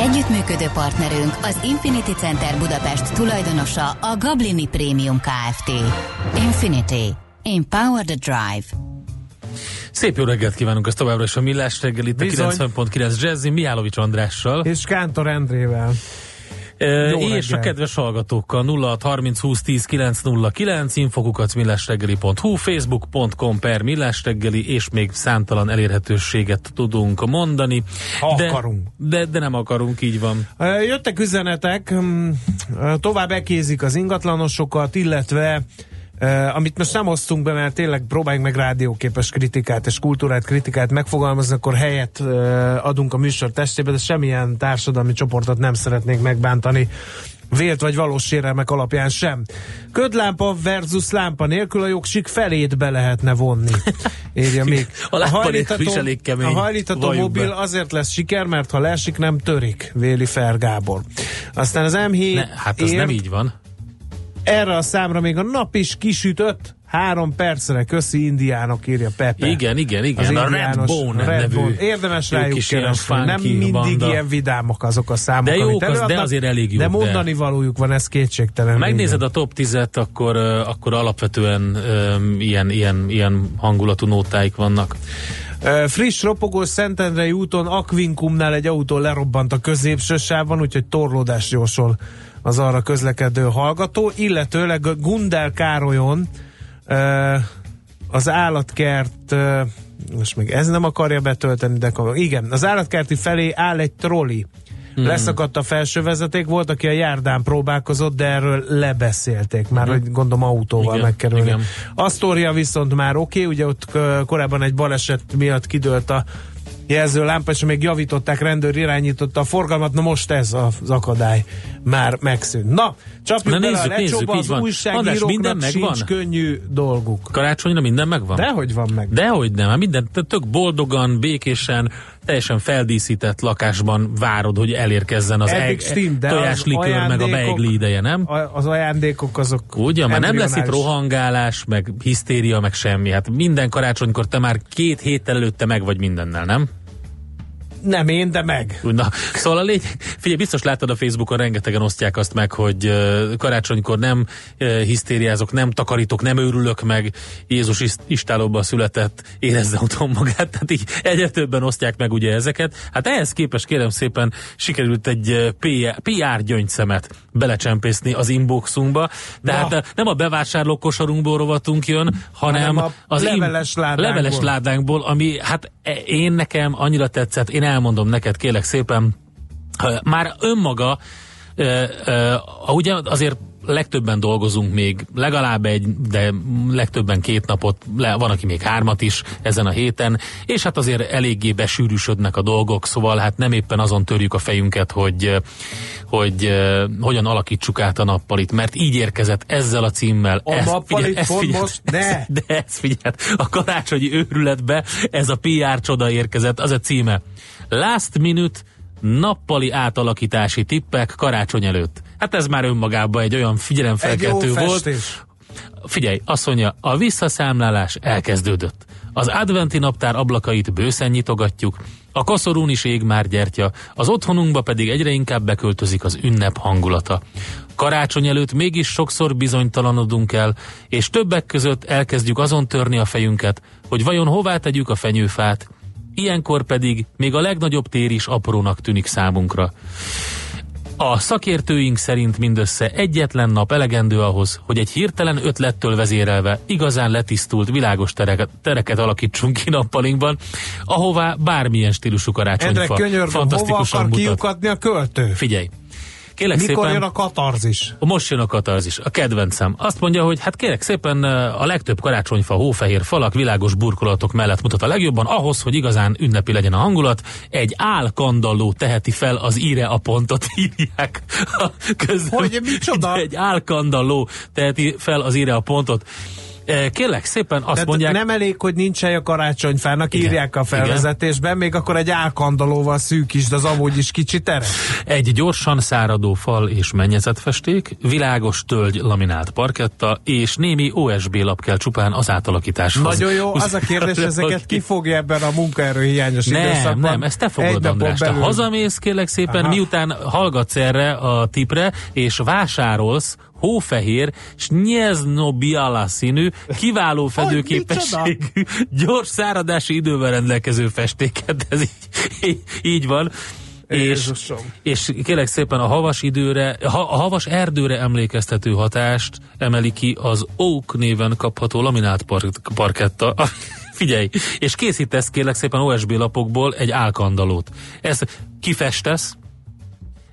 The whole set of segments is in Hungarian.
Együttműködő partnerünk az Infinity Center Budapest tulajdonosa a Gablini Premium Kft. Infinity. Empower the Drive. Szép jó reggelt kívánunk, ez továbbra is a Millás reggel itt Bizony. a 90.9 Jazzy Mihálovics Andrással. És Kántor Endrével. Jó és a reggel. kedves hallgatókkal 0 30 20 10 909 infokukat millásreggeli.hu facebook.com per millásreggeli és még számtalan elérhetőséget tudunk mondani. Ha de, akarunk. De, de nem akarunk, így van. Jöttek üzenetek, mm, tovább ekézik az ingatlanosokat, illetve amit most nem osztunk be, mert tényleg próbáljuk meg rádióképes kritikát és kultúrát, kritikát megfogalmazni, akkor helyet adunk a műsor testébe, de semmilyen társadalmi csoportot nem szeretnénk megbántani vélt vagy valós sérelmek alapján sem. Ködlámpa versus lámpa nélkül a jogsik felét be lehetne vonni. Írja még. A hajlítató- A hajlítató mobil be. azért lesz siker, mert ha leesik, nem törik, véli Fer Gábor. Aztán az M7 Ne, hát ér, nem így van. Erre a számra még a nap is kisütött, három percre, köszi indiánok, írja Pepe. Igen, igen, igen. Az a indiános Bone Red nevű. Bone. Érdemes rájuk keresni. Nem mindig banda. ilyen vidámok azok a számok, De jók, az- de azért elég jók, De de- mondani valójuk van, ez kétségtelen. Ha megnézed Igen. a top 10-et, akkor, akkor alapvetően öm, ilyen, ilyen, ilyen hangulatú nótáik vannak. Friss, ropogós Szentendrei úton Akvinkumnál egy autó lerobbant a középső sávban, úgyhogy torlódás jósol az arra közlekedő hallgató, illetőleg Gundel Károlyon az állatkert most még ez nem akarja betölteni, de igen, az állatkerti felé áll egy troli. Hmm. Leszakadt a felső vezeték, volt, aki a járdán próbálkozott, de erről lebeszélték, már hogy gondolom autóval Igen, megkerülni. igen. Asztória viszont már oké, okay, ugye ott korábban egy baleset miatt kidőlt a jelző lámpa, és még javították, rendőr irányította a forgalmat, na most ez az akadály már megszűnt. Na, csapjuk Na bele nézzük, a lecsóba, nézzük, az újságíróknak minden megvan? sincs könnyű dolguk. Karácsonyra minden megvan? Dehogy van meg. Dehogy nem, hát minden tök boldogan, békésen, teljesen feldíszített lakásban várod, hogy elérkezzen az Eddig eg- tojáslikőr meg a beigli ideje, nem? Az ajándékok azok Ugye, már nem lesz itt rohangálás, meg hisztéria, meg semmi. Hát minden karácsonykor te már két héttel előtte meg vagy mindennel, nem? Nem én, de meg. Na, szóval a lényeg, figyelj, biztos láttad a Facebookon, rengetegen osztják azt meg, hogy karácsonykor nem hisztériázok, nem takarítok, nem őrülök meg, Jézus is- istálóban született, érezze otthon magát, tehát így egyre többen osztják meg ugye ezeket. Hát ehhez képest kérem szépen sikerült egy PR, gyöngyszemet belecsempészni az inboxunkba, de Na. hát nem a bevásárló kosarunkból rovatunk jön, hanem, Hanem az leveles ládánkból. leveles ládánkból, ami hát e- én nekem annyira tetszett, én elmondom neked, kélek szépen, már önmaga, ugye azért legtöbben dolgozunk még legalább egy, de legtöbben két napot, le, van, aki még hármat is ezen a héten, és hát azért eléggé besűrűsödnek a dolgok, szóval hát nem éppen azon törjük a fejünket, hogy, hogy hogyan alakítsuk át a nappalit, mert így érkezett ezzel a címmel. A Ezt- nappalit figyelj, ezt pont figyelj, most? Ne! De ez figyelj, a karácsonyi őrületbe ez a PR csoda érkezett, az a címe. Last minute nappali átalakítási tippek karácsony előtt. Hát ez már önmagában egy olyan figyelemfelkeltő volt. festés. Figyelj, azt mondja, a visszaszámlálás elkezdődött. Az adventi naptár ablakait bőszen nyitogatjuk, a koszorún is ég már gyertya, az otthonunkba pedig egyre inkább beköltözik az ünnep hangulata. Karácsony előtt mégis sokszor bizonytalanodunk el, és többek között elkezdjük azon törni a fejünket, hogy vajon hová tegyük a fenyőfát. Ilyenkor pedig még a legnagyobb tér is aprónak tűnik számunkra. A szakértőink szerint mindössze egyetlen nap elegendő ahhoz, hogy egy hirtelen ötlettől vezérelve igazán letisztult, világos tereket, tereket alakítsunk ki nappalinkban, ahová bármilyen stílusú karácsonyfa könyörgöm, hova fantasztikusan akar mutat. kiukadni a költő? Figyelj, Kérlek Mikor szépen, jön a katarzis? Most jön a katarzis, a kedvencem. Azt mondja, hogy hát kérek szépen a legtöbb karácsonyfa, hófehér falak, világos burkolatok mellett mutat a legjobban, ahhoz, hogy igazán ünnepi legyen a hangulat, egy álkandalló teheti fel az íre a pontot, írják a közben. Hogy micsoda? Egy álkandalló teheti fel az íre a pontot. Kérlek szépen azt Tehát mondják... Nem elég, hogy nincs hely a karácsonyfának, igen, írják a felvezetésben, igen. még akkor egy álkandalóval szűkítsd az amúgy is kicsi teret. Egy gyorsan száradó fal és mennyezetfesték, világos tölgy laminált parketta, és némi OSB lap kell csupán az átalakításhoz. Nagyon jó, az a kérdés, ezeket ki fogja ebben a munkaerő hiányos nem, időszakban? Nem, ezt te fogod, András. Belül... Te hazamész, kérlek szépen, Aha. miután hallgatsz erre a tipre, és vásárolsz hófehér, Snyeznobiala színű, kiváló fedőképességű, gyors száradási idővel rendelkező festéket. Ez így, így, így van. És, és kérlek szépen a havas időre, a havas erdőre emlékeztető hatást emeli ki az Oak néven kapható laminált park, parketta. Figyelj, és készítesz kérlek szépen OSB lapokból egy álkandalót. Ezt kifestesz,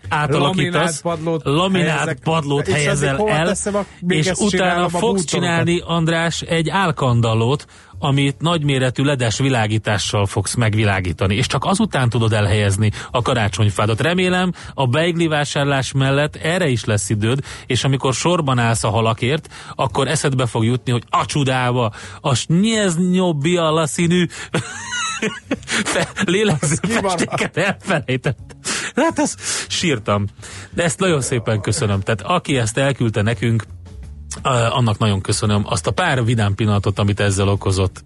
átalakítasz, laminált padlót, laminált helyezek, padlót helyezel el, a, és utána fogsz csinálni, András, egy álkandallót, amit nagyméretű ledes világítással fogsz megvilágítani, és csak azután tudod elhelyezni a karácsonyfádat. Remélem, a beigli vásárlás mellett erre is lesz időd, és amikor sorban állsz a halakért, akkor eszedbe fog jutni, hogy a csudába, a snyeznyobbiala színű lélegző festéket elfelejtett. Hát ezt sírtam. De ezt nagyon szépen köszönöm. Tehát aki ezt elküldte nekünk, annak nagyon köszönöm azt a pár vidám pillanatot, amit ezzel okozott.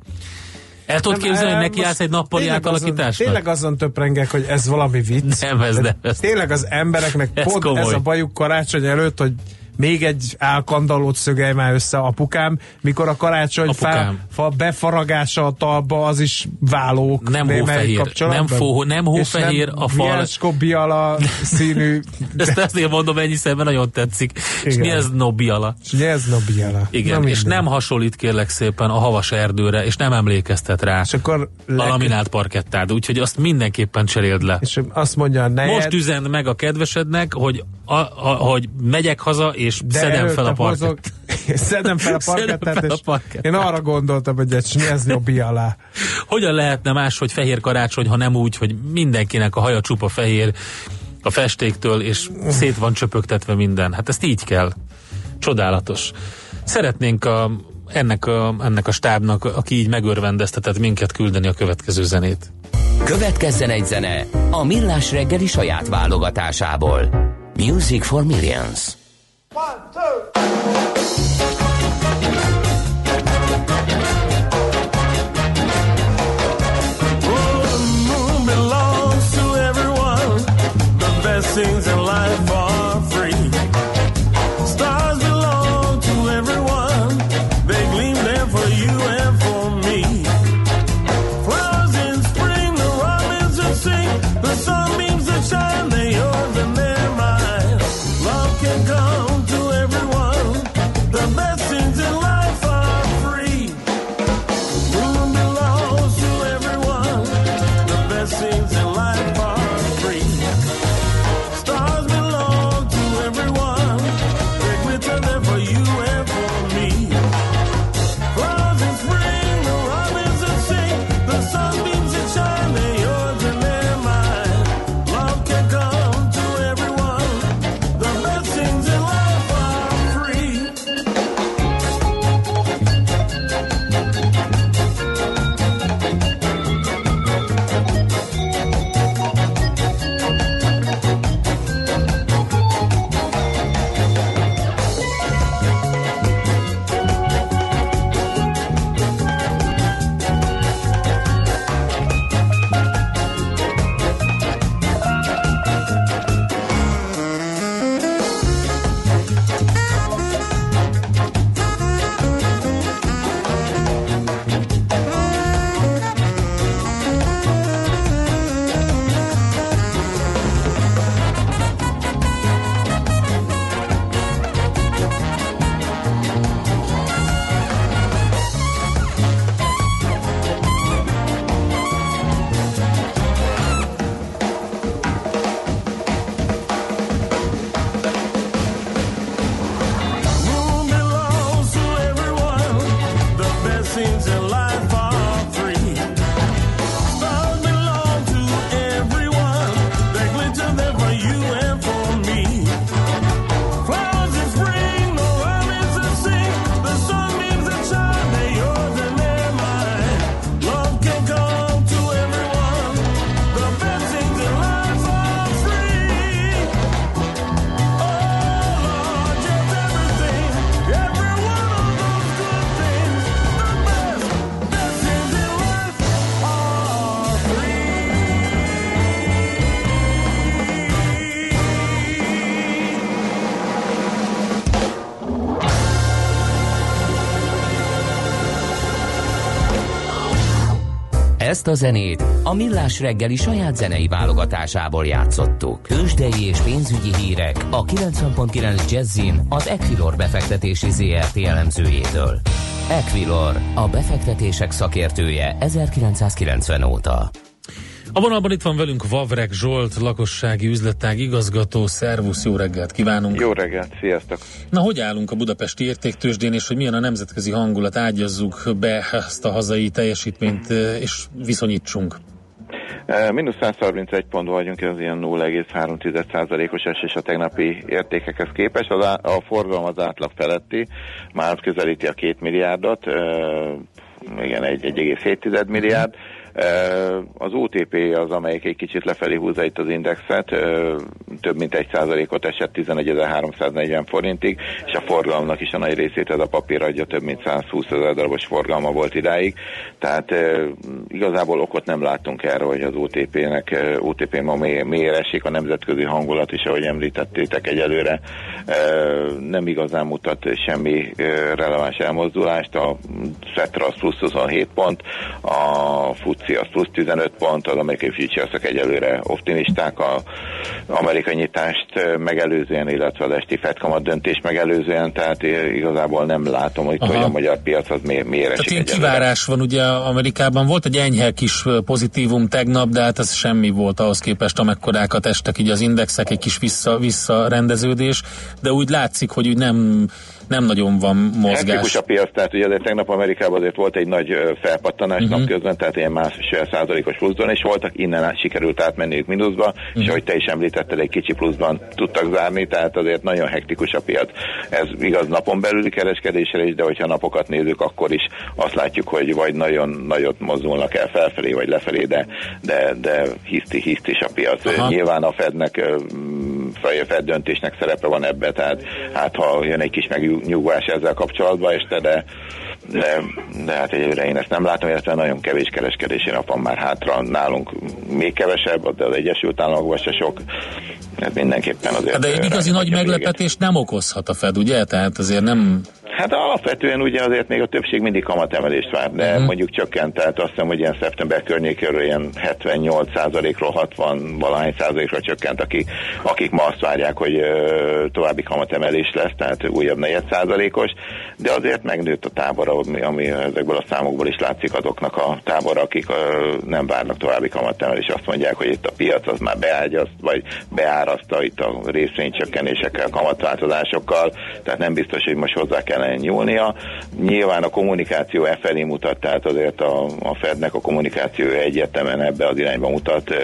El tudod képzelni, hogy neki állsz egy nappali átalakításnak? Tényleg azon töprengek, hogy ez valami vicc. Nem, ez nem. Ez tényleg az embereknek ez pont komoly. ez a bajuk karácsony előtt, hogy még egy álkandalót szögelj már össze apukám, mikor a karácsony fa, fa befaragása a talba, az is válók. Nem hófehér, nem, fó, nem hófehér nem a fal. biala színű. Ezt azért mondom ennyi szemben, nagyon tetszik. Snyezno biala. Snyezno biala. Igen, Na, és nem hasonlít kérlek szépen a havas erdőre, és nem emlékeztet rá és akkor a laminált parkettád, úgyhogy azt mindenképpen cseréld le. És azt mondja, nejed... Most üzend meg a kedvesednek, hogy, a, a, hogy megyek haza, és de szedem fel a parkett. szedem fel a parkettát, és a én arra gondoltam, hogy egy snyeznyobbi alá. Hogyan lehetne más, hogy fehér karácsony, ha nem úgy, hogy mindenkinek a haja csupa fehér a festéktől, és szét van csöpögtetve minden. Hát ezt így kell. Csodálatos. Szeretnénk a, ennek, a, ennek a stábnak, aki így megörvendeztetett minket küldeni a következő zenét. Következzen egy zene a Millás reggeli saját válogatásából. Music for Millions. One, two. blessings in Ezt a zenét a Millás reggeli saját zenei válogatásából játszottuk. Kősdei és pénzügyi hírek a 90.9 Jazzin az Equilor befektetési ZRT elemzőjétől. Equilor, a befektetések szakértője 1990 óta. A vonalban itt van velünk Vavrek Zsolt, lakossági üzletág igazgató. Szervusz, jó reggelt kívánunk! Jó reggelt, sziasztok! Na, hogy állunk a budapesti értéktősdén, és hogy milyen a nemzetközi hangulat? Ágyazzuk be ezt a hazai teljesítményt, és viszonyítsunk. E, Minusz 131 pont vagyunk, ez ilyen 0,3%-os esés a tegnapi értékekhez képest. Az á, a forgalom az átlag feletti, már közelíti a 2 milliárdot, e, igen, 1,7 milliárd. Az OTP az, amelyik egy kicsit lefelé húzza itt az indexet, több mint egy százalékot esett 11.340 forintig, és a forgalomnak is a nagy részét ez a papír adja, több mint 120 ezer darabos forgalma volt idáig. Tehát igazából okot nem látunk erre, hogy az OTP-nek, OTP ma mélyre esik, a nemzetközi hangulat is, ahogy említettétek egyelőre, nem igazán mutat semmi releváns elmozdulást. A Fetra plusz 27 pont, a FUT FTSE az plusz 15 pont, az amerikai futures egyelőre optimisták. A amerikai nyitást megelőzően, illetve az esti Fed kamat döntés megelőzően, tehát igazából nem látom, hogy, hogy a magyar piac az miért, miért esik Tehát kivárás van ugye Amerikában, volt egy enyhe kis pozitívum tegnap, de hát ez semmi volt ahhoz képest, amekkorákat estek így az indexek, egy kis vissza, visszarendeződés, de úgy látszik, hogy úgy nem nem nagyon van mozgás. Hektikus a piac, tehát ugye azért tegnap Amerikában azért volt egy nagy felpattanás uh-huh. napközben, tehát ilyen másfél százalékos pluszban, és voltak innen át sikerült átmenniük mínuszba, uh-huh. és ahogy te is említetted, egy kicsi pluszban tudtak zárni, tehát azért nagyon hektikus a piac. Ez igaz napon belüli kereskedésre is, de hogyha napokat nézzük, akkor is azt látjuk, hogy vagy nagyon nagyot mozdulnak el felfelé, vagy lefelé, de, de, de hiszti, hiszti is a piac. Aha. Nyilván a Fednek Fed döntésnek szerepe van ebbe, tehát hát ha jön egy kis megnyugvás ezzel kapcsolatban este, de de, de hát egyébként én ezt nem látom, illetve nagyon kevés kereskedési nap van már hátra, nálunk még kevesebb, de az Egyesült Államokban se sok, ez mindenképpen azért... De egy igazi nagy meglepetést nem okozhat a Fed, ugye? Tehát azért nem Hát alapvetően ugye azért még a többség mindig kamatemelést vár, de uh-huh. mondjuk csökkent, tehát azt hiszem, hogy ilyen szeptember környékéről ilyen 78%-ról 60 valahány százalékra csökkent, akik, akik ma azt várják, hogy ö, további kamatemelés lesz, tehát újabb 4 százalékos, de azért megnőtt a tábor, ami, ami ezekből a számokból is látszik azoknak a tábora, akik ö, nem várnak további kamatemelés, azt mondják, hogy itt a piac az már beágyaszt, vagy beáraszta itt a részvénycsökkenésekkel, kamatváltozásokkal, tehát nem biztos, hogy most hozzá kell kellene nyúlnia. Nyilván a kommunikáció e felé mutat, tehát azért a, a Fednek a kommunikáció egyetemen ebbe az irányba mutat.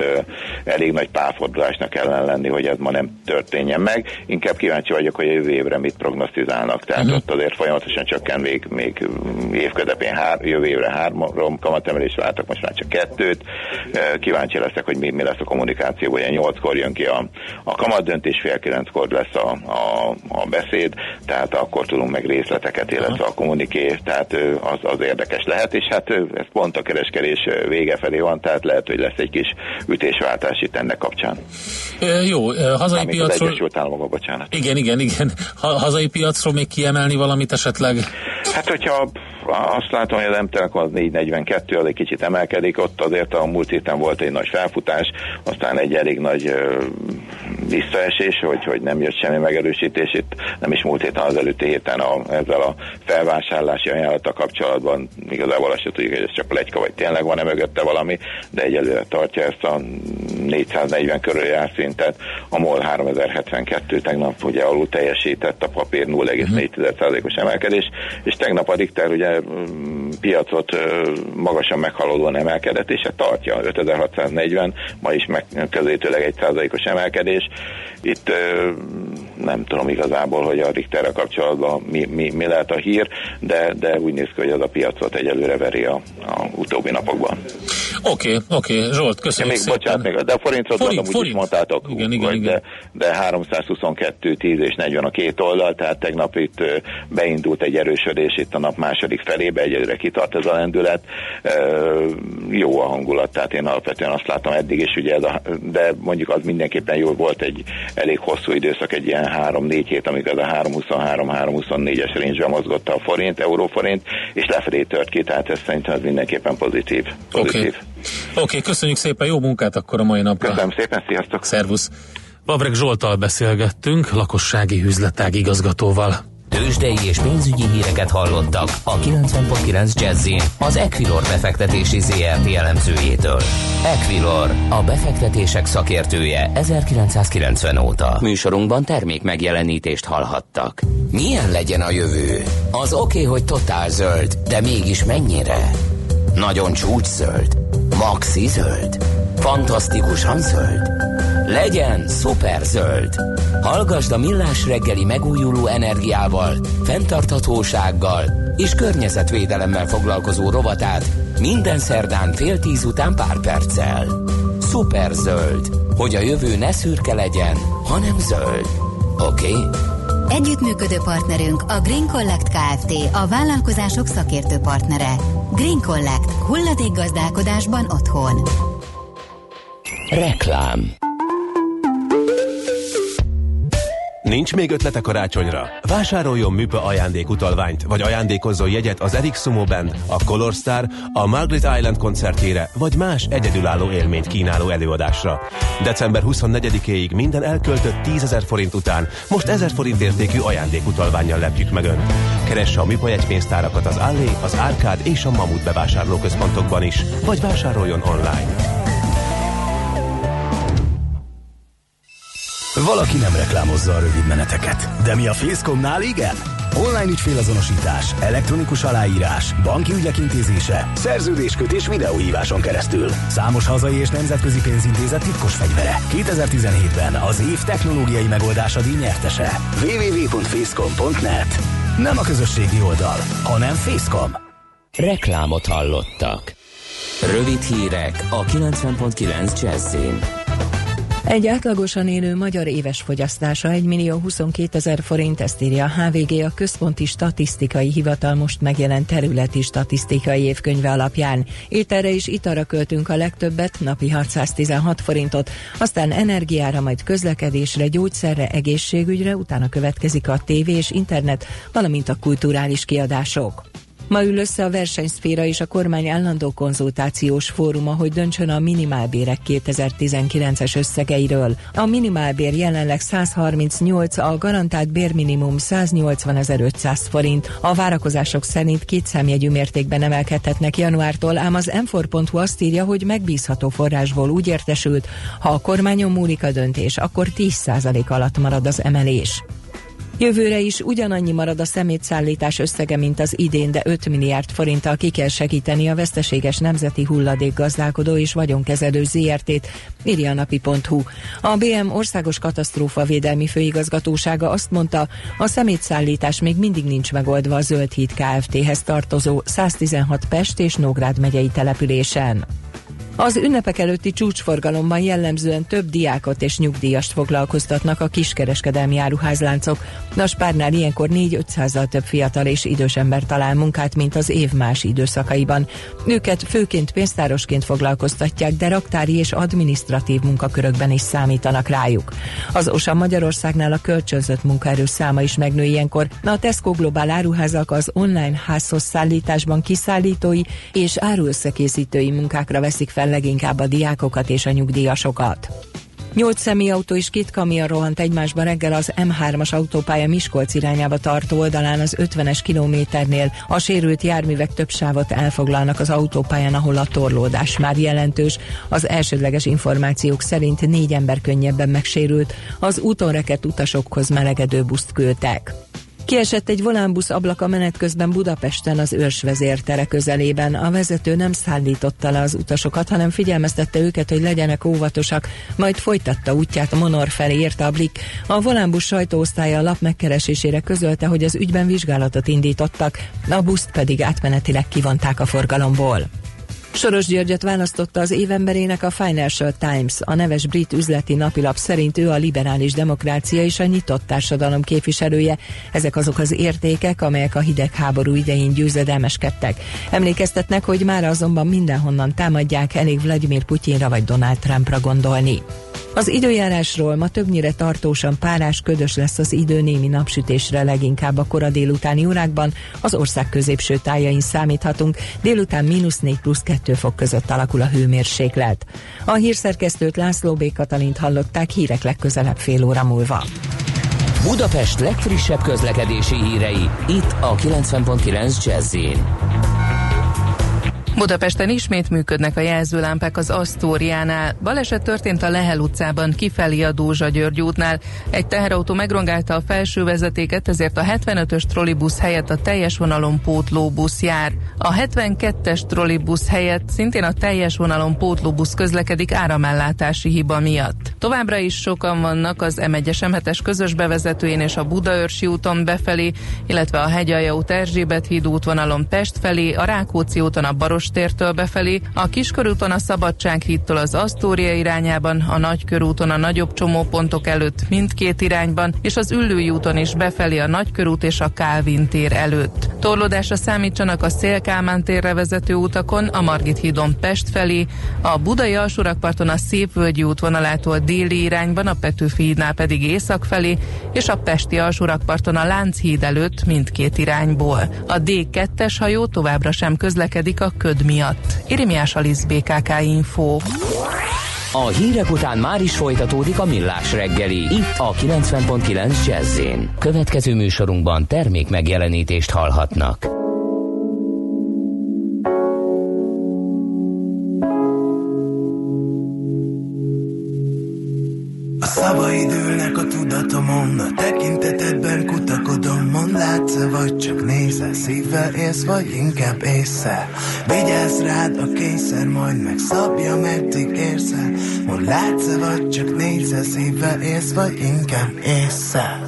Elég nagy párfordulásnak kellene lenni, hogy ez ma nem történjen meg. Inkább kíváncsi vagyok, hogy a jövő évre mit prognosztizálnak. Tehát uh-huh. ott azért folyamatosan csökken még, még évközepén hár, jövő évre három kamatemelést váltak, most már csak kettőt. Kíváncsi leszek, hogy mi, mi lesz a kommunikáció, olyan nyolckor jön ki a, a kamatdöntés, fél kilenckor lesz a, a, a beszéd, tehát akkor tudunk meg részt részleteket, illetve a kommuniké, tehát az, az érdekes lehet, és hát ez pont a kereskedés vége felé van, tehát lehet, hogy lesz egy kis ütésváltás itt ennek kapcsán. E, jó, hazai Mármint piacról... Egyesült Államokban, bocsánat. Igen, igen, igen. Ha, hazai piacról még kiemelni valamit esetleg? Hát, hogyha azt látom, hogy az M-Telekom az 442, az egy kicsit emelkedik, ott azért a múlt héten volt egy nagy felfutás, aztán egy elég nagy visszaesés, hogy, hogy nem jött semmi megerősítés itt, nem is múlt héten, az előtti héten a, ezzel a felvásárlási ajánlata kapcsolatban igazából azt se tudjuk, hogy ez csak legyka, vagy tényleg van-e mögötte valami, de egyelőre tartja ezt a 440 körül jár szintet. A MOL 3072 tegnap ugye alul teljesített a papír 0,4%-os emelkedés, és tegnap a Richter ugye piacot magasan meghaladóan emelkedett, és hát tartja 5640, ma is meg egy százalékos emelkedés. Itt nem tudom igazából, hogy a Richterrel kapcsolatban mi, mi, mi lehet a hír, de, de úgy néz ki, hogy az a piacot egyelőre veri a, a utóbbi napokban. Oké, okay, oké, okay. Zsolt, köszönöm még, szépen. Bocsánat, még, de a forintot forint, mondom, forint. úgy mondtátok, igen, igen, igen. De, de 322, 10 és 40 a két oldal, tehát tegnap itt beindult egy erősödés itt a nap második felébe, egyelőre kitart ez a lendület. Jó a hangulat, tehát én alapvetően azt látom eddig is, ugye ez a, de mondjuk az mindenképpen jó volt egy elég hosszú időszak, egy ilyen 3-4 hét, amikor ez a 323-324-es range mozgott a forint, euróforint, és lefelé tört ki, tehát ez szerintem ez mindenképpen pozitív. pozitív. Okay. Oké, okay, köszönjük szépen, jó munkát akkor a mai napra. Köszönöm szépen, sziasztok! Szervusz! Vavreg Zsoltal beszélgettünk, lakossági üzletág igazgatóval. Tőzsdei és pénzügyi híreket hallottak a 90.9 jazz az Equilor befektetési ZRT elemzőjétől. Equilor, a befektetések szakértője 1990 óta. Műsorunkban termék megjelenítést hallhattak. Milyen legyen a jövő? Az oké, okay, hogy totál zöld, de mégis mennyire? Nagyon csúcs zöld? Maxi zöld? Fantasztikusan zöld? Legyen szuper zöld! Hallgasd a Millás reggeli megújuló energiával, fenntarthatósággal és környezetvédelemmel foglalkozó rovatát minden szerdán fél tíz után pár perccel. Szuper zöld, hogy a jövő ne szürke legyen, hanem zöld. Oké? Okay? Együttműködő partnerünk a Green Collect Kft. A vállalkozások szakértő partnere. Green Collect. Hulladékgazdálkodásban otthon. Reklám Nincs még ötlete karácsonyra? Vásároljon műpa ajándékutalványt, vagy ajándékozzon jegyet az Eric Sumo Band, a Color Star, a Margaret Island koncertjére, vagy más egyedülálló élményt kínáló előadásra. December 24-éig minden elköltött 10 forint után most 1000 forint értékű ajándékutalványjal lepjük meg Önt. Keresse a műpa jegypénztárakat az Allé, az Árkád és a Mamut bevásárlóközpontokban is, vagy vásároljon online. Valaki nem reklámozza a rövid meneteket, de mi a Facecomnál igen? Online ügyfélazonosítás, elektronikus aláírás, banki ügyek intézése, szerződéskötés videóhíváson keresztül. Számos hazai és nemzetközi pénzintézet titkos fegyvere. 2017-ben az év technológiai megoldása díj nyertese. www.facecom.net Nem a közösségi oldal, hanem Facecom. Reklámot hallottak. Rövid hírek a 90.9 Jazzin. Egy átlagosan élő magyar éves fogyasztása 1 millió 22 ezer forint, ezt írja a HVG, a Központi Statisztikai Hivatal most megjelent területi statisztikai évkönyve alapján. Ételre és italra költünk a legtöbbet, napi 616 forintot, aztán energiára, majd közlekedésre, gyógyszerre, egészségügyre, utána következik a tévé és internet, valamint a kulturális kiadások. Ma ül össze a versenyszféra és a kormány állandó konzultációs fóruma, hogy döntsön a minimálbérek 2019-es összegeiről. A minimálbér jelenleg 138, a garantált bérminimum 180.500 forint. A várakozások szerint két számjegyű mértékben emelkedhetnek januártól, ám az m azt írja, hogy megbízható forrásból úgy értesült, ha a kormányon múlik a döntés, akkor 10% alatt marad az emelés. Jövőre is ugyanannyi marad a szemétszállítás összege, mint az idén, de 5 milliárd forinttal ki kell segíteni a veszteséges nemzeti hulladékgazdálkodó és vagyonkezelő ZRT-t, írja a. A BM országos katasztrófa védelmi főigazgatósága azt mondta, a szemétszállítás még mindig nincs megoldva a Zöld Híd Kft-hez tartozó 116 Pest és Nógrád megyei településen. Az ünnepek előtti csúcsforgalomban jellemzően több diákot és nyugdíjast foglalkoztatnak a kiskereskedelmi áruházláncok. Naspárnál ilyenkor 4-500-zal több fiatal és idős ember talál munkát, mint az év más időszakaiban. Őket főként pénztárosként foglalkoztatják, de raktári és adminisztratív munkakörökben is számítanak rájuk. Az OSA Magyarországnál a kölcsönzött munkaerő száma is megnő ilyenkor. A Tesco Globál áruházak az online házhoz szállításban kiszállítói és áruösszekészítői munkákra veszik fel leginkább a diákokat és a nyugdíjasokat. Nyolc személyautó és két kamion rohant egymásba reggel az M3-as autópálya Miskolc irányába tartó oldalán az 50-es kilométernél. A sérült járművek több sávot elfoglalnak az autópályán, ahol a torlódás már jelentős. Az elsődleges információk szerint négy ember könnyebben megsérült. Az úton utasokhoz melegedő buszt küldtek. Kiesett egy volánbusz ablaka menet közben Budapesten az őrs vezértere közelében. A vezető nem szállította le az utasokat, hanem figyelmeztette őket, hogy legyenek óvatosak, majd folytatta útját Monor felé írta a Blik. A volánbusz sajtóosztálya a lap megkeresésére közölte, hogy az ügyben vizsgálatot indítottak, a buszt pedig átmenetileg kivonták a forgalomból. Soros Györgyöt választotta az évemberének a Financial Times. A neves brit üzleti napilap szerint ő a liberális demokrácia és a nyitott társadalom képviselője. Ezek azok az értékek, amelyek a hidegháború idején győzedelmeskedtek. Emlékeztetnek, hogy már azonban mindenhonnan támadják, elég Vladimir Putyinra vagy Donald Trumpra gondolni. Az időjárásról ma többnyire tartósan párás, ködös lesz az idő némi napsütésre leginkább a kora délutáni órákban. Az ország középső tájain számíthatunk, délután mínusz 4 plusz 2 2 fok között alakul a hőmérséklet. A hírszerkesztőt László B. Katalint hallották hírek legközelebb fél óra múlva. Budapest legfrissebb közlekedési hírei, itt a 90.9 jazz Budapesten ismét működnek a jelzőlámpák az Asztóriánál. Baleset történt a Lehel utcában, kifelé a Dózsa György útnál. Egy teherautó megrongálta a felső vezetéket, ezért a 75-ös trollibusz helyett a teljes vonalon pótlóbusz jár. A 72-es trollibusz helyett szintén a teljes vonalon pótlóbusz közlekedik áramellátási hiba miatt. Továbbra is sokan vannak az M1-es M7-es közös bevezetőjén és a Budaörsi úton befelé, illetve a Hegyalja út Erzsébet híd útvonalon Pest felé, a Rákóczi úton a Baros tértől befelé, a Kiskörúton a Szabadság hídtól az Asztória irányában, a Nagykörúton a nagyobb csomópontok előtt mindkét irányban, és az Üllői úton is befelé a Nagykörút és a Kálvin tér előtt. Torlódásra számítsanak a Szélkálmán térre vezető utakon, a Margit hídon Pest felé, a Budai alsórakparton a Szépvölgyi útvonalától déli irányban, a Petőfi hídnál pedig észak felé, és a Pesti alsórakparton a Lánchíd előtt mindkét irányból. A D2-es hajó továbbra sem közlekedik a köd miatt. Irimiás Alisz BKK Info. A hírek után már is folytatódik a millás reggeli, itt a 90.9 jazz Következő műsorunkban termék megjelenítést hallhatnak. A szavaid ülnek a tudatomon, a látsz vagy csak nézel Szívvel élsz, vagy inkább észre. Vigyázz rád a kényszer, majd megszabja, meddig érsz el. Hogy látsz vagy csak nézel Szívvel élsz, vagy inkább észre.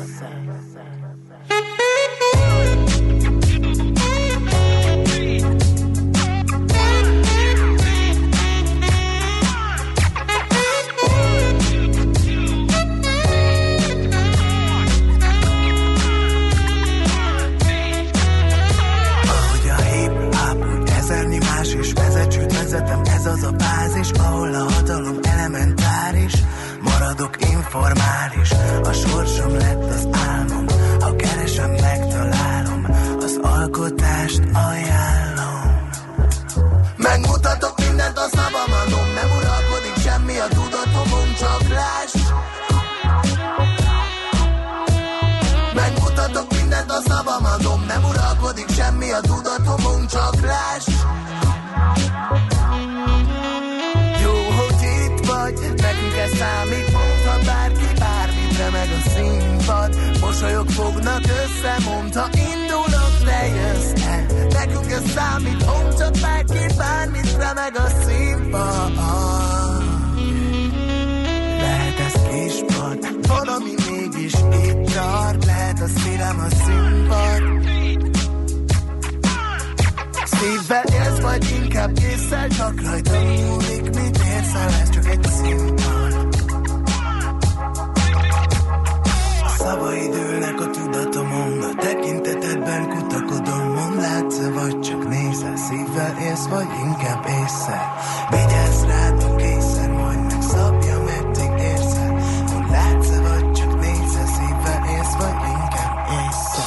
Tekintetedben kutakodom, mond látsz vagy csak nézel, szívvel élsz, vagy inkább észre. Vigyázz rád a kényszer, majd megszabja, meddig érzel, mond látsz vagy csak nézel, szívvel élsz, vagy inkább észre.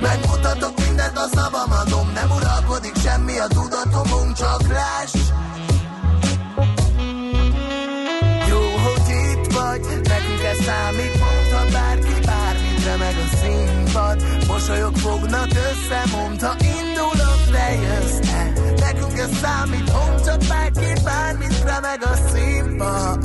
Megmutatok mindent, a szavam adom Nem uralkodik semmi a tudatomunk, csak láss Jó, hogy itt vagy, nekünk ez számít Mondhat bárki bármitre meg a színpad. Mosolyok fognak össze, mondd, ha indulok, lejössz -e. Nekünk ez számít, mondd csak bárki bármitre meg a színpad.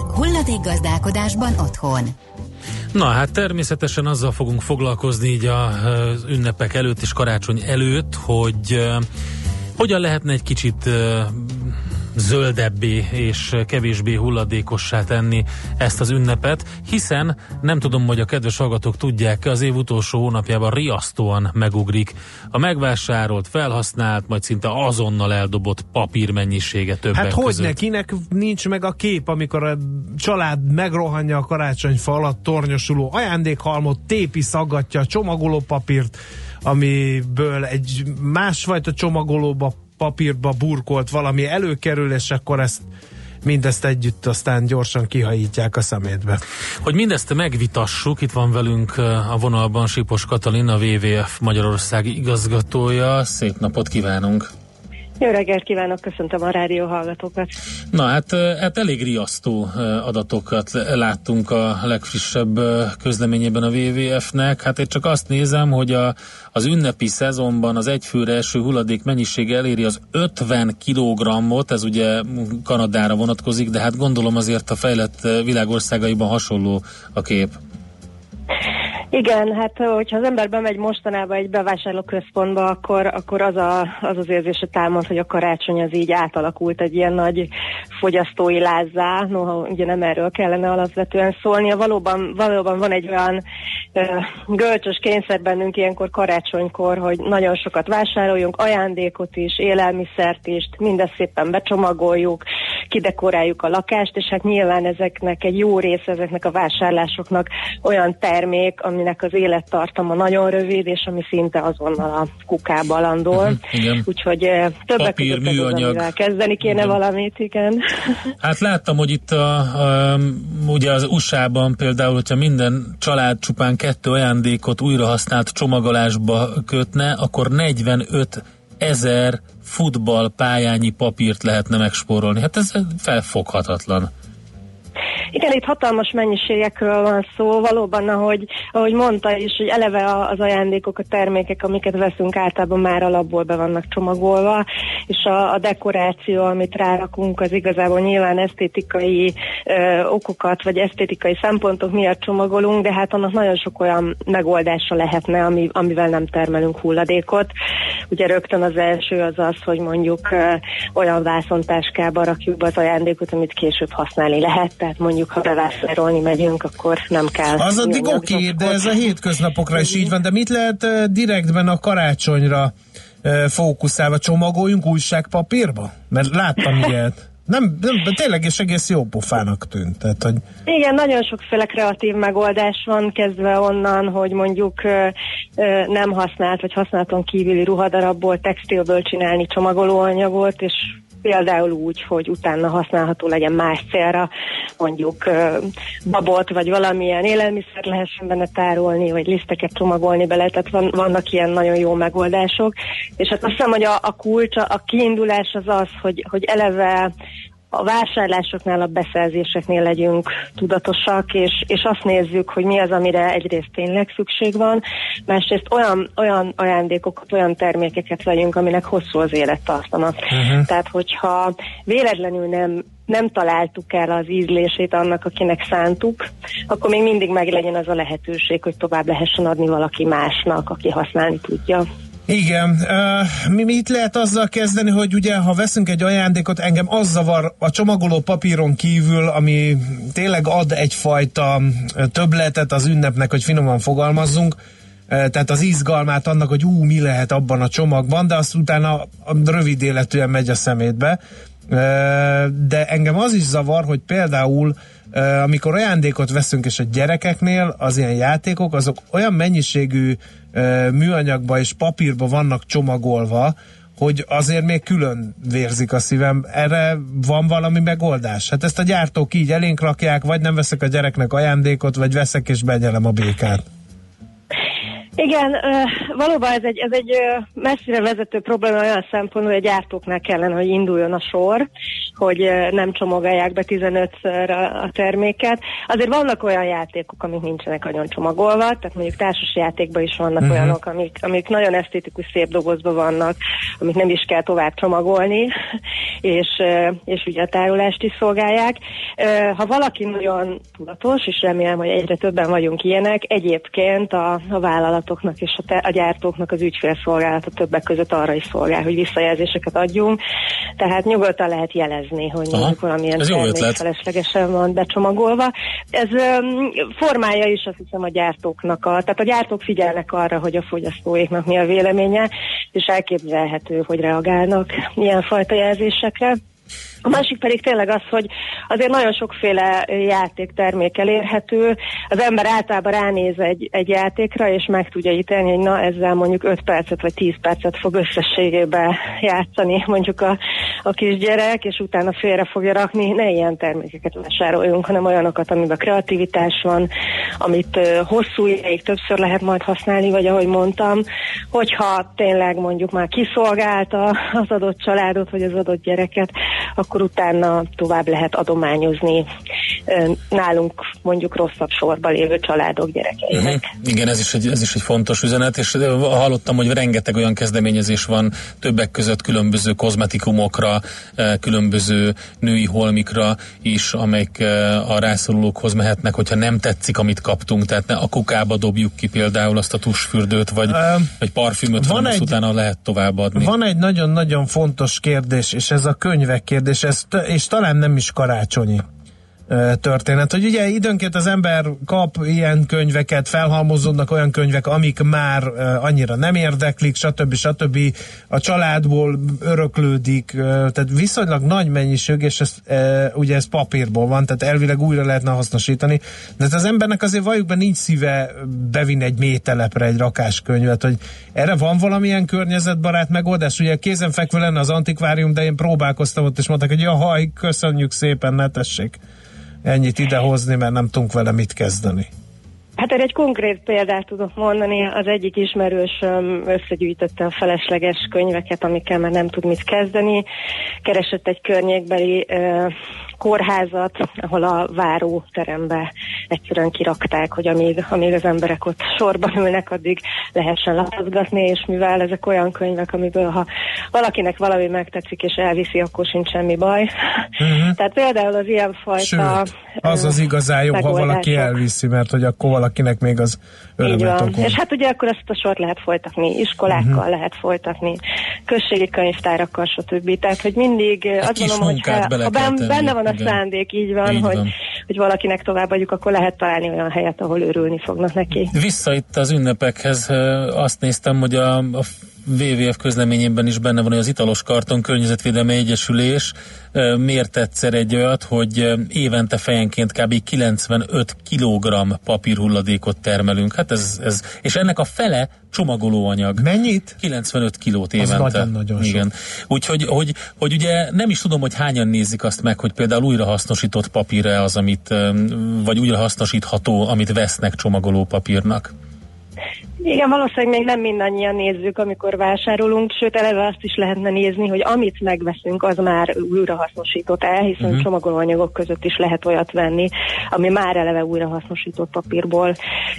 Hulladék gazdálkodásban otthon. Na hát természetesen azzal fogunk foglalkozni így az ünnepek előtt és karácsony előtt, hogy hogyan lehetne egy kicsit zöldebbé és kevésbé hulladékossá tenni ezt az ünnepet, hiszen nem tudom, hogy a kedves hallgatók tudják, az év utolsó hónapjában riasztóan megugrik a megvásárolt, felhasznált, majd szinte azonnal eldobott papír mennyisége többek Hát hogy között. nekinek nincs meg a kép, amikor a család megrohanja a karácsonyfa alatt tornyosuló ajándékhalmot, tépi, szaggatja a csomagolópapírt, amiből egy másfajta csomagolóba papírba burkolt valami előkerül, és akkor ezt mindezt együtt aztán gyorsan kihajítják a szemétbe. Hogy mindezt megvitassuk, itt van velünk a vonalban Sipos Katalin, a WWF Magyarországi igazgatója. Szép napot kívánunk! Jó reggelt kívánok, köszöntöm a rádió hallgatókat. Na hát, hát elég riasztó adatokat láttunk a legfrissebb közleményében a WWF-nek. Hát én csak azt nézem, hogy a, az ünnepi szezonban az egyfőre eső hulladék mennyisége eléri az 50 kg-ot, ez ugye Kanadára vonatkozik, de hát gondolom azért a fejlett világországaiban hasonló a kép. Igen, hát hogyha az ember bemegy mostanában egy bevásárlóközpontba, akkor, akkor az, a, az az érzése támad, hogy a karácsony az így átalakult egy ilyen nagy fogyasztói lázzá, noha ugye nem erről kellene alapvetően szólnia. Valóban, valóban van egy olyan uh, gölcsös kényszer bennünk ilyenkor karácsonykor, hogy nagyon sokat vásároljunk, ajándékot is, élelmiszert is, mindezt szépen becsomagoljuk, kidekoráljuk a lakást, és hát nyilván ezeknek egy jó része, ezeknek a vásárlásoknak olyan termék, aminek az élettartama nagyon rövid, és ami szinte azonnal a kukába landol. Uh-huh, igen. Úgyhogy eh, többek Papír, között az, műanyag. amivel kezdeni kéne Igen. valamit, igen. Hát láttam, hogy itt a, a, ugye az USA-ban például, hogyha minden család csupán kettő ajándékot újrahasznált csomagolásba kötne, akkor 45 ezer futballpályányi papírt lehetne megspórolni. Hát ez felfoghatatlan. Igen, itt hatalmas mennyiségekről van szó, valóban, ahogy, ahogy mondta is, hogy eleve az ajándékok, a termékek, amiket veszünk általában már alapból be vannak csomagolva, és a, a dekoráció, amit rárakunk, az igazából nyilván esztétikai ö, okokat, vagy esztétikai szempontok miatt csomagolunk, de hát annak nagyon sok olyan megoldása lehetne, ami, amivel nem termelünk hulladékot. Ugye rögtön az első az az, hogy mondjuk ö, olyan vászontáskába rakjuk be az ajándékot, amit később használni lehet, tehát mondjuk ha bevásárolni megyünk, akkor nem kell. Az addig oké, okay, de ez a hétköznapokra is így van, de mit lehet direktben a karácsonyra fókuszálva csomagoljunk újságpapírba? Mert láttam ilyet. Nem, nem, tényleg is egész jó pofának tűnt. Tehát, hogy Igen, nagyon sokféle kreatív megoldás van, kezdve onnan, hogy mondjuk ö, ö, nem használt vagy használaton kívüli ruhadarabból, textilből csinálni csomagolóanyagot, és például úgy, hogy utána használható legyen más célra, mondjuk babot, vagy valamilyen élelmiszer lehessen benne tárolni, vagy liszteket csomagolni bele, tehát van, vannak ilyen nagyon jó megoldások. És hát azt hiszem, hogy a, a kulcs, a kiindulás az az, hogy, hogy eleve a vásárlásoknál, a beszerzéseknél legyünk tudatosak, és, és azt nézzük, hogy mi az, amire egyrészt tényleg szükség van, másrészt olyan, olyan ajándékokat, olyan termékeket vegyünk, aminek hosszú az élettartama. Uh-huh. Tehát, hogyha véletlenül nem nem találtuk el az ízlését annak, akinek szántuk, akkor még mindig meg legyen az a lehetőség, hogy tovább lehessen adni valaki másnak, aki használni tudja. Igen, uh, mi mit lehet azzal kezdeni, hogy ugye, ha veszünk egy ajándékot, engem az zavar a csomagoló papíron kívül, ami tényleg ad egyfajta többletet az ünnepnek, hogy finoman fogalmazzunk, tehát az izgalmát annak, hogy ú, mi lehet abban a csomagban, de azt utána rövid életűen megy a szemétbe. De engem az is zavar, hogy például amikor ajándékot veszünk, és a gyerekeknél az ilyen játékok, azok olyan mennyiségű műanyagba és papírba vannak csomagolva, hogy azért még külön vérzik a szívem. Erre van valami megoldás? Hát ezt a gyártók így elénk rakják, vagy nem veszek a gyereknek ajándékot, vagy veszek és benyelem a békát. Igen, valóban ez egy, ez egy messzire vezető probléma olyan szempontból, hogy a gyártóknál kellene, hogy induljon a sor, hogy nem csomagolják be 15-ször a, terméket. Azért vannak olyan játékok, amik nincsenek nagyon csomagolva, tehát mondjuk társas játékban is vannak uh-huh. olyanok, amik, amik nagyon esztétikus, szép dobozban vannak, amik nem is kell tovább csomagolni, és, és ugye a tárolást is szolgálják. Ha valaki nagyon tudatos, és remélem, hogy egyre többen vagyunk ilyenek, egyébként a, a vállalatoknak és a, te, a gyártóknak az ügyfélszolgálata többek között arra is szolgál, hogy visszajelzéseket adjunk, tehát nyugodtan lehet jelezni, hogy Aha, mondjuk valamilyen termék feleslegesen van becsomagolva. Ez um, formája is azt hiszem a gyártóknak, a, tehát a gyártók figyelnek arra, hogy a fogyasztóiknak mi a véleménye, és elképzelhető, hogy reagálnak ilyen fajta jelzésekre. A másik pedig tényleg az, hogy azért nagyon sokféle játéktermék elérhető. Az ember általában ránéz egy, egy játékra, és meg tudja ítélni, hogy na ezzel mondjuk 5 percet vagy 10 percet fog összességében játszani mondjuk a, a kisgyerek, és utána félre fogja rakni. Ne ilyen termékeket vásároljunk, hanem olyanokat, amiben kreativitás van, amit hosszú ideig többször lehet majd használni, vagy ahogy mondtam, hogyha tényleg mondjuk már kiszolgálta az adott családot, vagy az adott gyereket, akkor utána tovább lehet adományozni nálunk mondjuk rosszabb sorba lévő családok gyerekeinek. Uh-huh. Igen, ez is, egy, ez is egy fontos üzenet, és hallottam, hogy rengeteg olyan kezdeményezés van többek között különböző kozmetikumokra, különböző női holmikra is, amelyek a rászorulókhoz mehetnek, hogyha nem tetszik, amit kaptunk, tehát ne a kukába dobjuk ki például azt a tusfürdőt, vagy, um, vagy parfümöt, van egy, utána lehet továbbadni. Van egy nagyon-nagyon fontos kérdés, és ez a könyvek kérdés, ez, és talán nem is karácsonyi történet, hogy ugye időnként az ember kap ilyen könyveket, felhalmozódnak olyan könyvek, amik már annyira nem érdeklik, stb. stb. A családból öröklődik, tehát viszonylag nagy mennyiség, és ez, ugye ez papírból van, tehát elvileg újra lehetne hasznosítani, de hát az embernek azért valljuk be nincs szíve bevinni egy mételepre egy rakáskönyvet, hogy erre van valamilyen környezetbarát megoldás, ugye kézenfekvő lenne az antikvárium, de én próbálkoztam ott, és mondták, hogy jaj, köszönjük szépen, ne tessék ennyit idehozni, mert nem tudunk vele mit kezdeni. Hát erre egy konkrét példát tudok mondani. Az egyik ismerősöm összegyűjtötte a felesleges könyveket, amikkel már nem tud mit kezdeni. Keresett egy környékbeli kórházat, ahol a váróterembe egyszerűen kirakták, hogy amíg, amíg az emberek ott sorban ülnek, addig lehessen lapozgatni, és mivel ezek olyan könyvek, amiből ha valakinek valami megtetszik és elviszi, akkor sincs semmi baj. Uh-huh. Tehát például az ilyenfajta... Sőt, az az igazán jó, ha valaki elviszi, mert hogy akkor valakinek még az örömet És hát ugye akkor ezt a sort lehet folytatni, iskolákkal uh-huh. lehet folytatni, községi könyvtárakkal, stb. Tehát, hogy mindig Egy azt mondom, hogy ha, ha benne van a igen. szándék, így van, így hogy, van. hogy valakinek továbbadjuk, akkor lehet találni olyan helyet, ahol örülni fognak neki. Vissza itt az ünnepekhez azt néztem, hogy a, a WWF közleményében is benne van, hogy az Italos Karton Környezetvédelmi Egyesülés miért egyszer egy olyat, hogy évente fejenként kb. 95 kg papírhulladékot termelünk. Hát ez, ez, és ennek a fele csomagolóanyag. Mennyit? 95 kilót évente. Az nagyon-nagyon Igen. Úgyhogy hogy, hogy ugye nem is tudom, hogy hányan nézik azt meg, hogy például újrahasznosított papírre az, amit, vagy újrahasznosítható, amit vesznek csomagoló papírnak. Igen, valószínűleg még nem mindannyian nézzük, amikor vásárolunk, sőt eleve azt is lehetne nézni, hogy amit megveszünk, az már újrahasznosított el, hiszen uh-huh. csomagolóanyagok között is lehet olyat venni, ami már eleve újrahasznosított papírból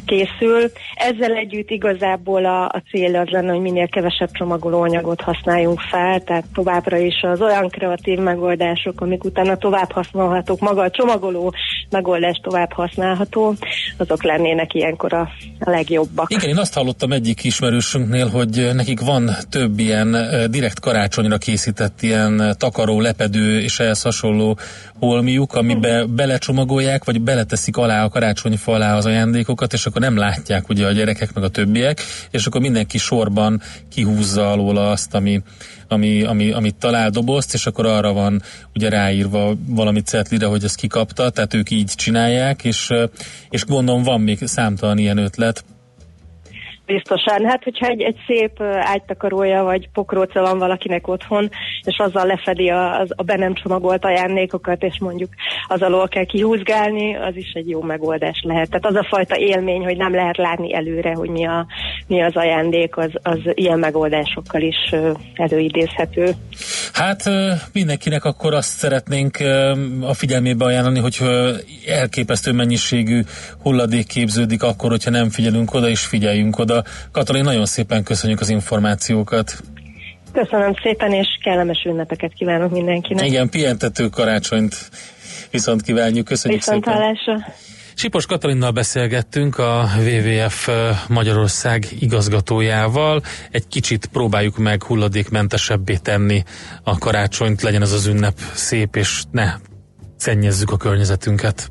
készül. Ezzel együtt igazából a, a cél az lenne, hogy minél kevesebb csomagolóanyagot használjunk fel, tehát továbbra is az olyan kreatív megoldások, amik utána tovább használhatók, maga a csomagoló megoldás tovább használható, azok lennének ilyenkor a, a legjobbak. Igen, én azt azt hallottam egyik ismerősünknél, hogy nekik van több ilyen direkt karácsonyra készített ilyen takaró, lepedő és ehhez hasonló holmiuk, amibe belecsomagolják, vagy beleteszik alá a karácsonyfa alá az ajándékokat, és akkor nem látják ugye a gyerekek meg a többiek, és akkor mindenki sorban kihúzza alól azt, ami, ami, ami, amit talál dobozt, és akkor arra van ugye ráírva valami cetlire, hogy ezt kikapta, tehát ők így csinálják, és, és gondolom van még számtalan ilyen ötlet, Biztosan. Hát, hogyha egy, egy szép ágytakarója vagy pokróca van valakinek otthon, és azzal lefedi a, a, a be nem csomagolt ajándékokat, és mondjuk az alól kell kihúzgálni, az is egy jó megoldás lehet. Tehát az a fajta élmény, hogy nem lehet látni előre, hogy mi, a, mi az ajándék, az, az ilyen megoldásokkal is előidézhető. Hát mindenkinek akkor azt szeretnénk a figyelmébe ajánlani, hogy elképesztő mennyiségű hulladék képződik akkor, hogyha nem figyelünk oda, és figyeljünk oda Buda. Katalin, nagyon szépen köszönjük az információkat. Köszönöm szépen, és kellemes ünnepeket kívánok mindenkinek. Igen, pihentető karácsonyt viszont kívánjuk. Köszönjük viszont szépen. Hallásra. Sipos Katalinnal beszélgettünk a WWF Magyarország igazgatójával. Egy kicsit próbáljuk meg hulladékmentesebbé tenni a karácsonyt, legyen ez az ünnep szép, és ne szennyezzük a környezetünket.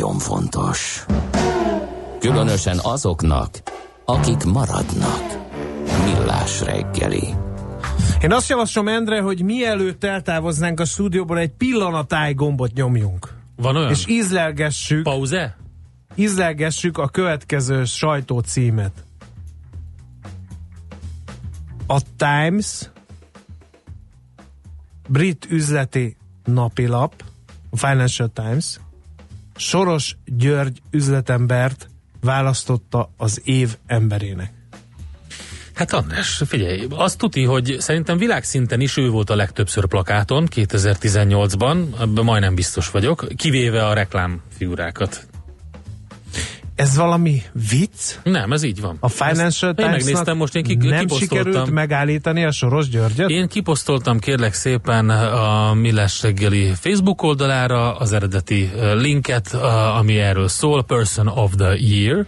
nagyon fontos. Különösen azoknak, akik maradnak. Millás reggeli. Én azt javaslom, Endre, hogy mielőtt eltávoznánk a stúdióból, egy pillanatáj gombot nyomjunk. Van olyan? És ízlelgessük. Pauze? Ízlelgessük a következő sajtócímet. A Times brit üzleti napilap, a Financial Times Soros György üzletembert választotta az év emberének. Hát András, figyelj, azt tuti, hogy szerintem világszinten is ő volt a legtöbbször plakáton 2018-ban, ebben majdnem biztos vagyok, kivéve a reklámfigurákat. Ez valami vicc? Nem, ez így van. A Financial Ezt én Times megnéztem, most én ki, nem sikerült megállítani a Soros Györgyöt? Én kiposztoltam kérlek szépen a Millás reggeli Facebook oldalára az eredeti linket, ami erről szól, Person of the Year.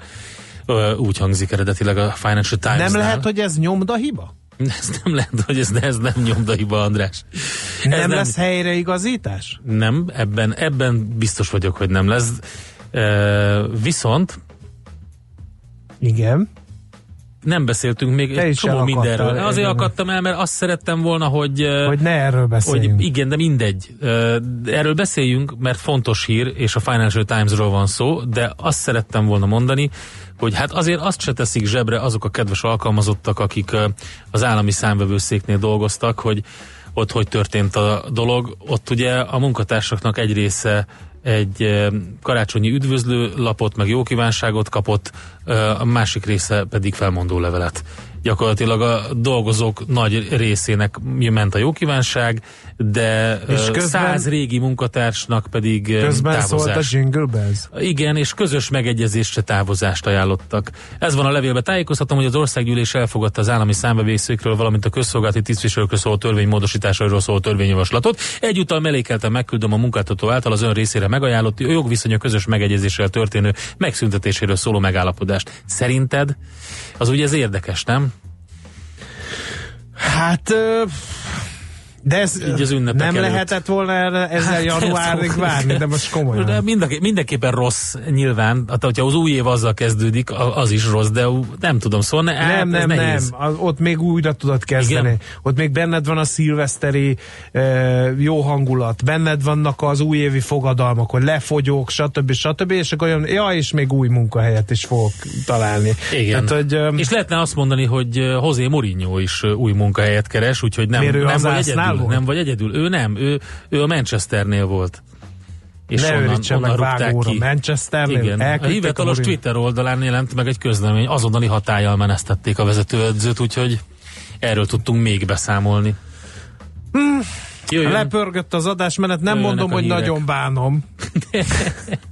Úgy hangzik eredetileg a Financial Times. Nem lehet, hogy ez nyomda hiba? Ez nem lehet, hogy ez, ez nem nyomdaiba, András. Nem, Ez nem lesz helyreigazítás? Nem, ebben, ebben biztos vagyok, hogy nem lesz. Viszont Igen. nem beszéltünk még Te egy csomó mindenről. Azért igen. akadtam el, mert azt szerettem volna, hogy... Hogy ne erről beszéljünk. Hogy igen, de mindegy. Erről beszéljünk, mert fontos hír, és a Financial Times-ról van szó, de azt szerettem volna mondani, hogy hát azért azt se teszik zsebre azok a kedves alkalmazottak, akik az állami számvevőszéknél dolgoztak, hogy ott hogy történt a dolog. Ott ugye a munkatársaknak egy része egy karácsonyi üdvözlő lapot, meg jó kívánságot kapott, a másik része pedig felmondó levelet. Gyakorlatilag a dolgozók nagy részének ment a jó kívánság, de És közben- száz régi munkatársnak pedig Közben távozás. szólt a Jingle Bells. Igen, és közös megegyezésre távozást ajánlottak. Ez van a levélben. Tájékoztatom, hogy az országgyűlés elfogadta az állami számbevészékről, valamint a közszolgálati tisztviselőkről szóló törvény módosításairól szóló törvényjavaslatot. Egyúttal mellékelten megküldöm a munkáltató által az ön részére megajánlott jogviszonyok közös megegyezéssel történő megszüntetéséről szóló megállapodást. Szerinted? Az ugye ez érdekes, nem? Hát... De ez Így az ünnepek nem előtt. lehetett volna erre, ezzel Hát, januárig várni, de most komolyan. De mindenki, mindenképpen rossz nyilván, hát hogyha az új év azzal kezdődik, az is rossz, de nem tudom, szóval ne, Nem, hát, nem, nem. Az, ott még újra tudod kezdeni. Igen? Ott még benned van a szilveszteri jó hangulat, benned vannak az újévi fogadalmak, hogy lefogyok, stb. stb. És akkor olyan, ja, és még új munkahelyet is fogok találni. Igen. Tehát, hogy, És lehetne azt mondani, hogy José Mourinho is új munkahelyet keres, úgyhogy nem, nem az vagy Arsenal egyedül. volt? Nem vagy egyedül. Ő nem, ő, ő a Manchesternél volt. És ne onnan, őrítsen onnan meg vágóra. ki. Manchesternél Igen, a hivatalos Mourinho- Twitter oldalán jelent meg egy közlemény, azonnali hatállyal menesztették a vezetőedzőt, úgyhogy erről tudtunk még beszámolni. Jöjjön. Lepörgött az adásmenet, nem Jöjjenek mondom, a hogy hírek. nagyon bánom.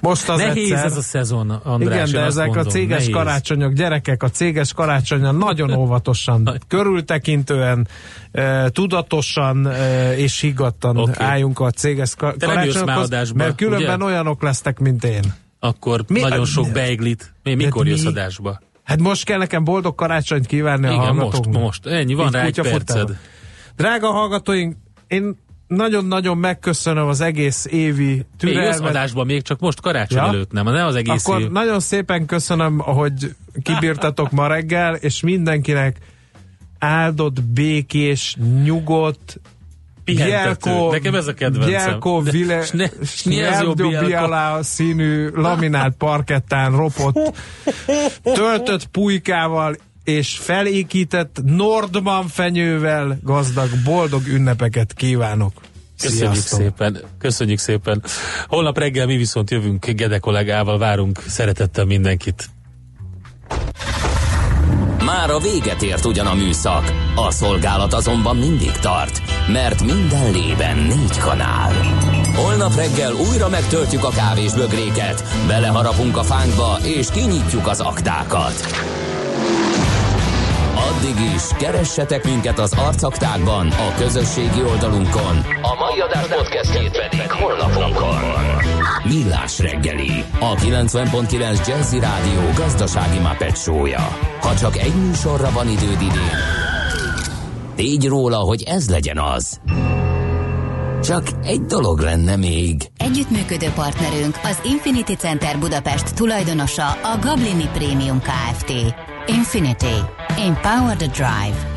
Most az Nehéz egyszer. ez a szezon, András, Igen, de ezek mondom, a céges nehéz. karácsonyok, gyerekek, a céges karácsonyon nagyon óvatosan, körültekintően, e, tudatosan e, és higgadtan okay. álljunk a céges ka- Te nem jössz már karácsonyokhoz, adásba, mert különben ugye? olyanok lesztek, mint én. Akkor Mi- nagyon sok mi- beiglit. Mi, mikor mi- jössz adásba? Hát most kell nekem boldog karácsonyt kívánni a Igen, most, hallgatóknak. most. Ennyi, van Így rá egy perced. Drága hallgatóink, én nagyon-nagyon megköszönöm az egész évi Még türelmet. adásba még csak most karácsony Ja? előtt, nem? Ne az egész Akkor év. nagyon szépen köszönöm, hogy kibírtatok ma reggel, és mindenkinek áldott, békés, nyugodt, Pihentető. Nekem ez a kedvencem. Bielko Vile, s ne- s ne ez jó Bielko. Biala színű laminált parkettán ropott, töltött pulykával és felékített Nordman fenyővel gazdag, boldog ünnepeket kívánok. Köszönjük Sziasztok. szépen, köszönjük szépen. Holnap reggel mi viszont jövünk Gede kollégával, várunk szeretettel mindenkit. Már a véget ért ugyan a műszak, a szolgálat azonban mindig tart, mert minden lében négy kanál. Holnap reggel újra megtöltjük a kávés bögréket, beleharapunk a fánkba és kinyitjuk az aktákat. Addig is, keressetek minket az arcaktákban, a közösségi oldalunkon. A mai adás podcastjét pedig honlapunkon. Millás reggeli, a 90.9 Jazzy Rádió gazdasági Muppet show-ja. Ha csak egy műsorra van időd idén, tégy róla, hogy ez legyen az. Csak egy dolog lenne még. Együttműködő partnerünk az Infinity Center Budapest tulajdonosa a Gablini Premium Kft. Infinity. Empower the Drive.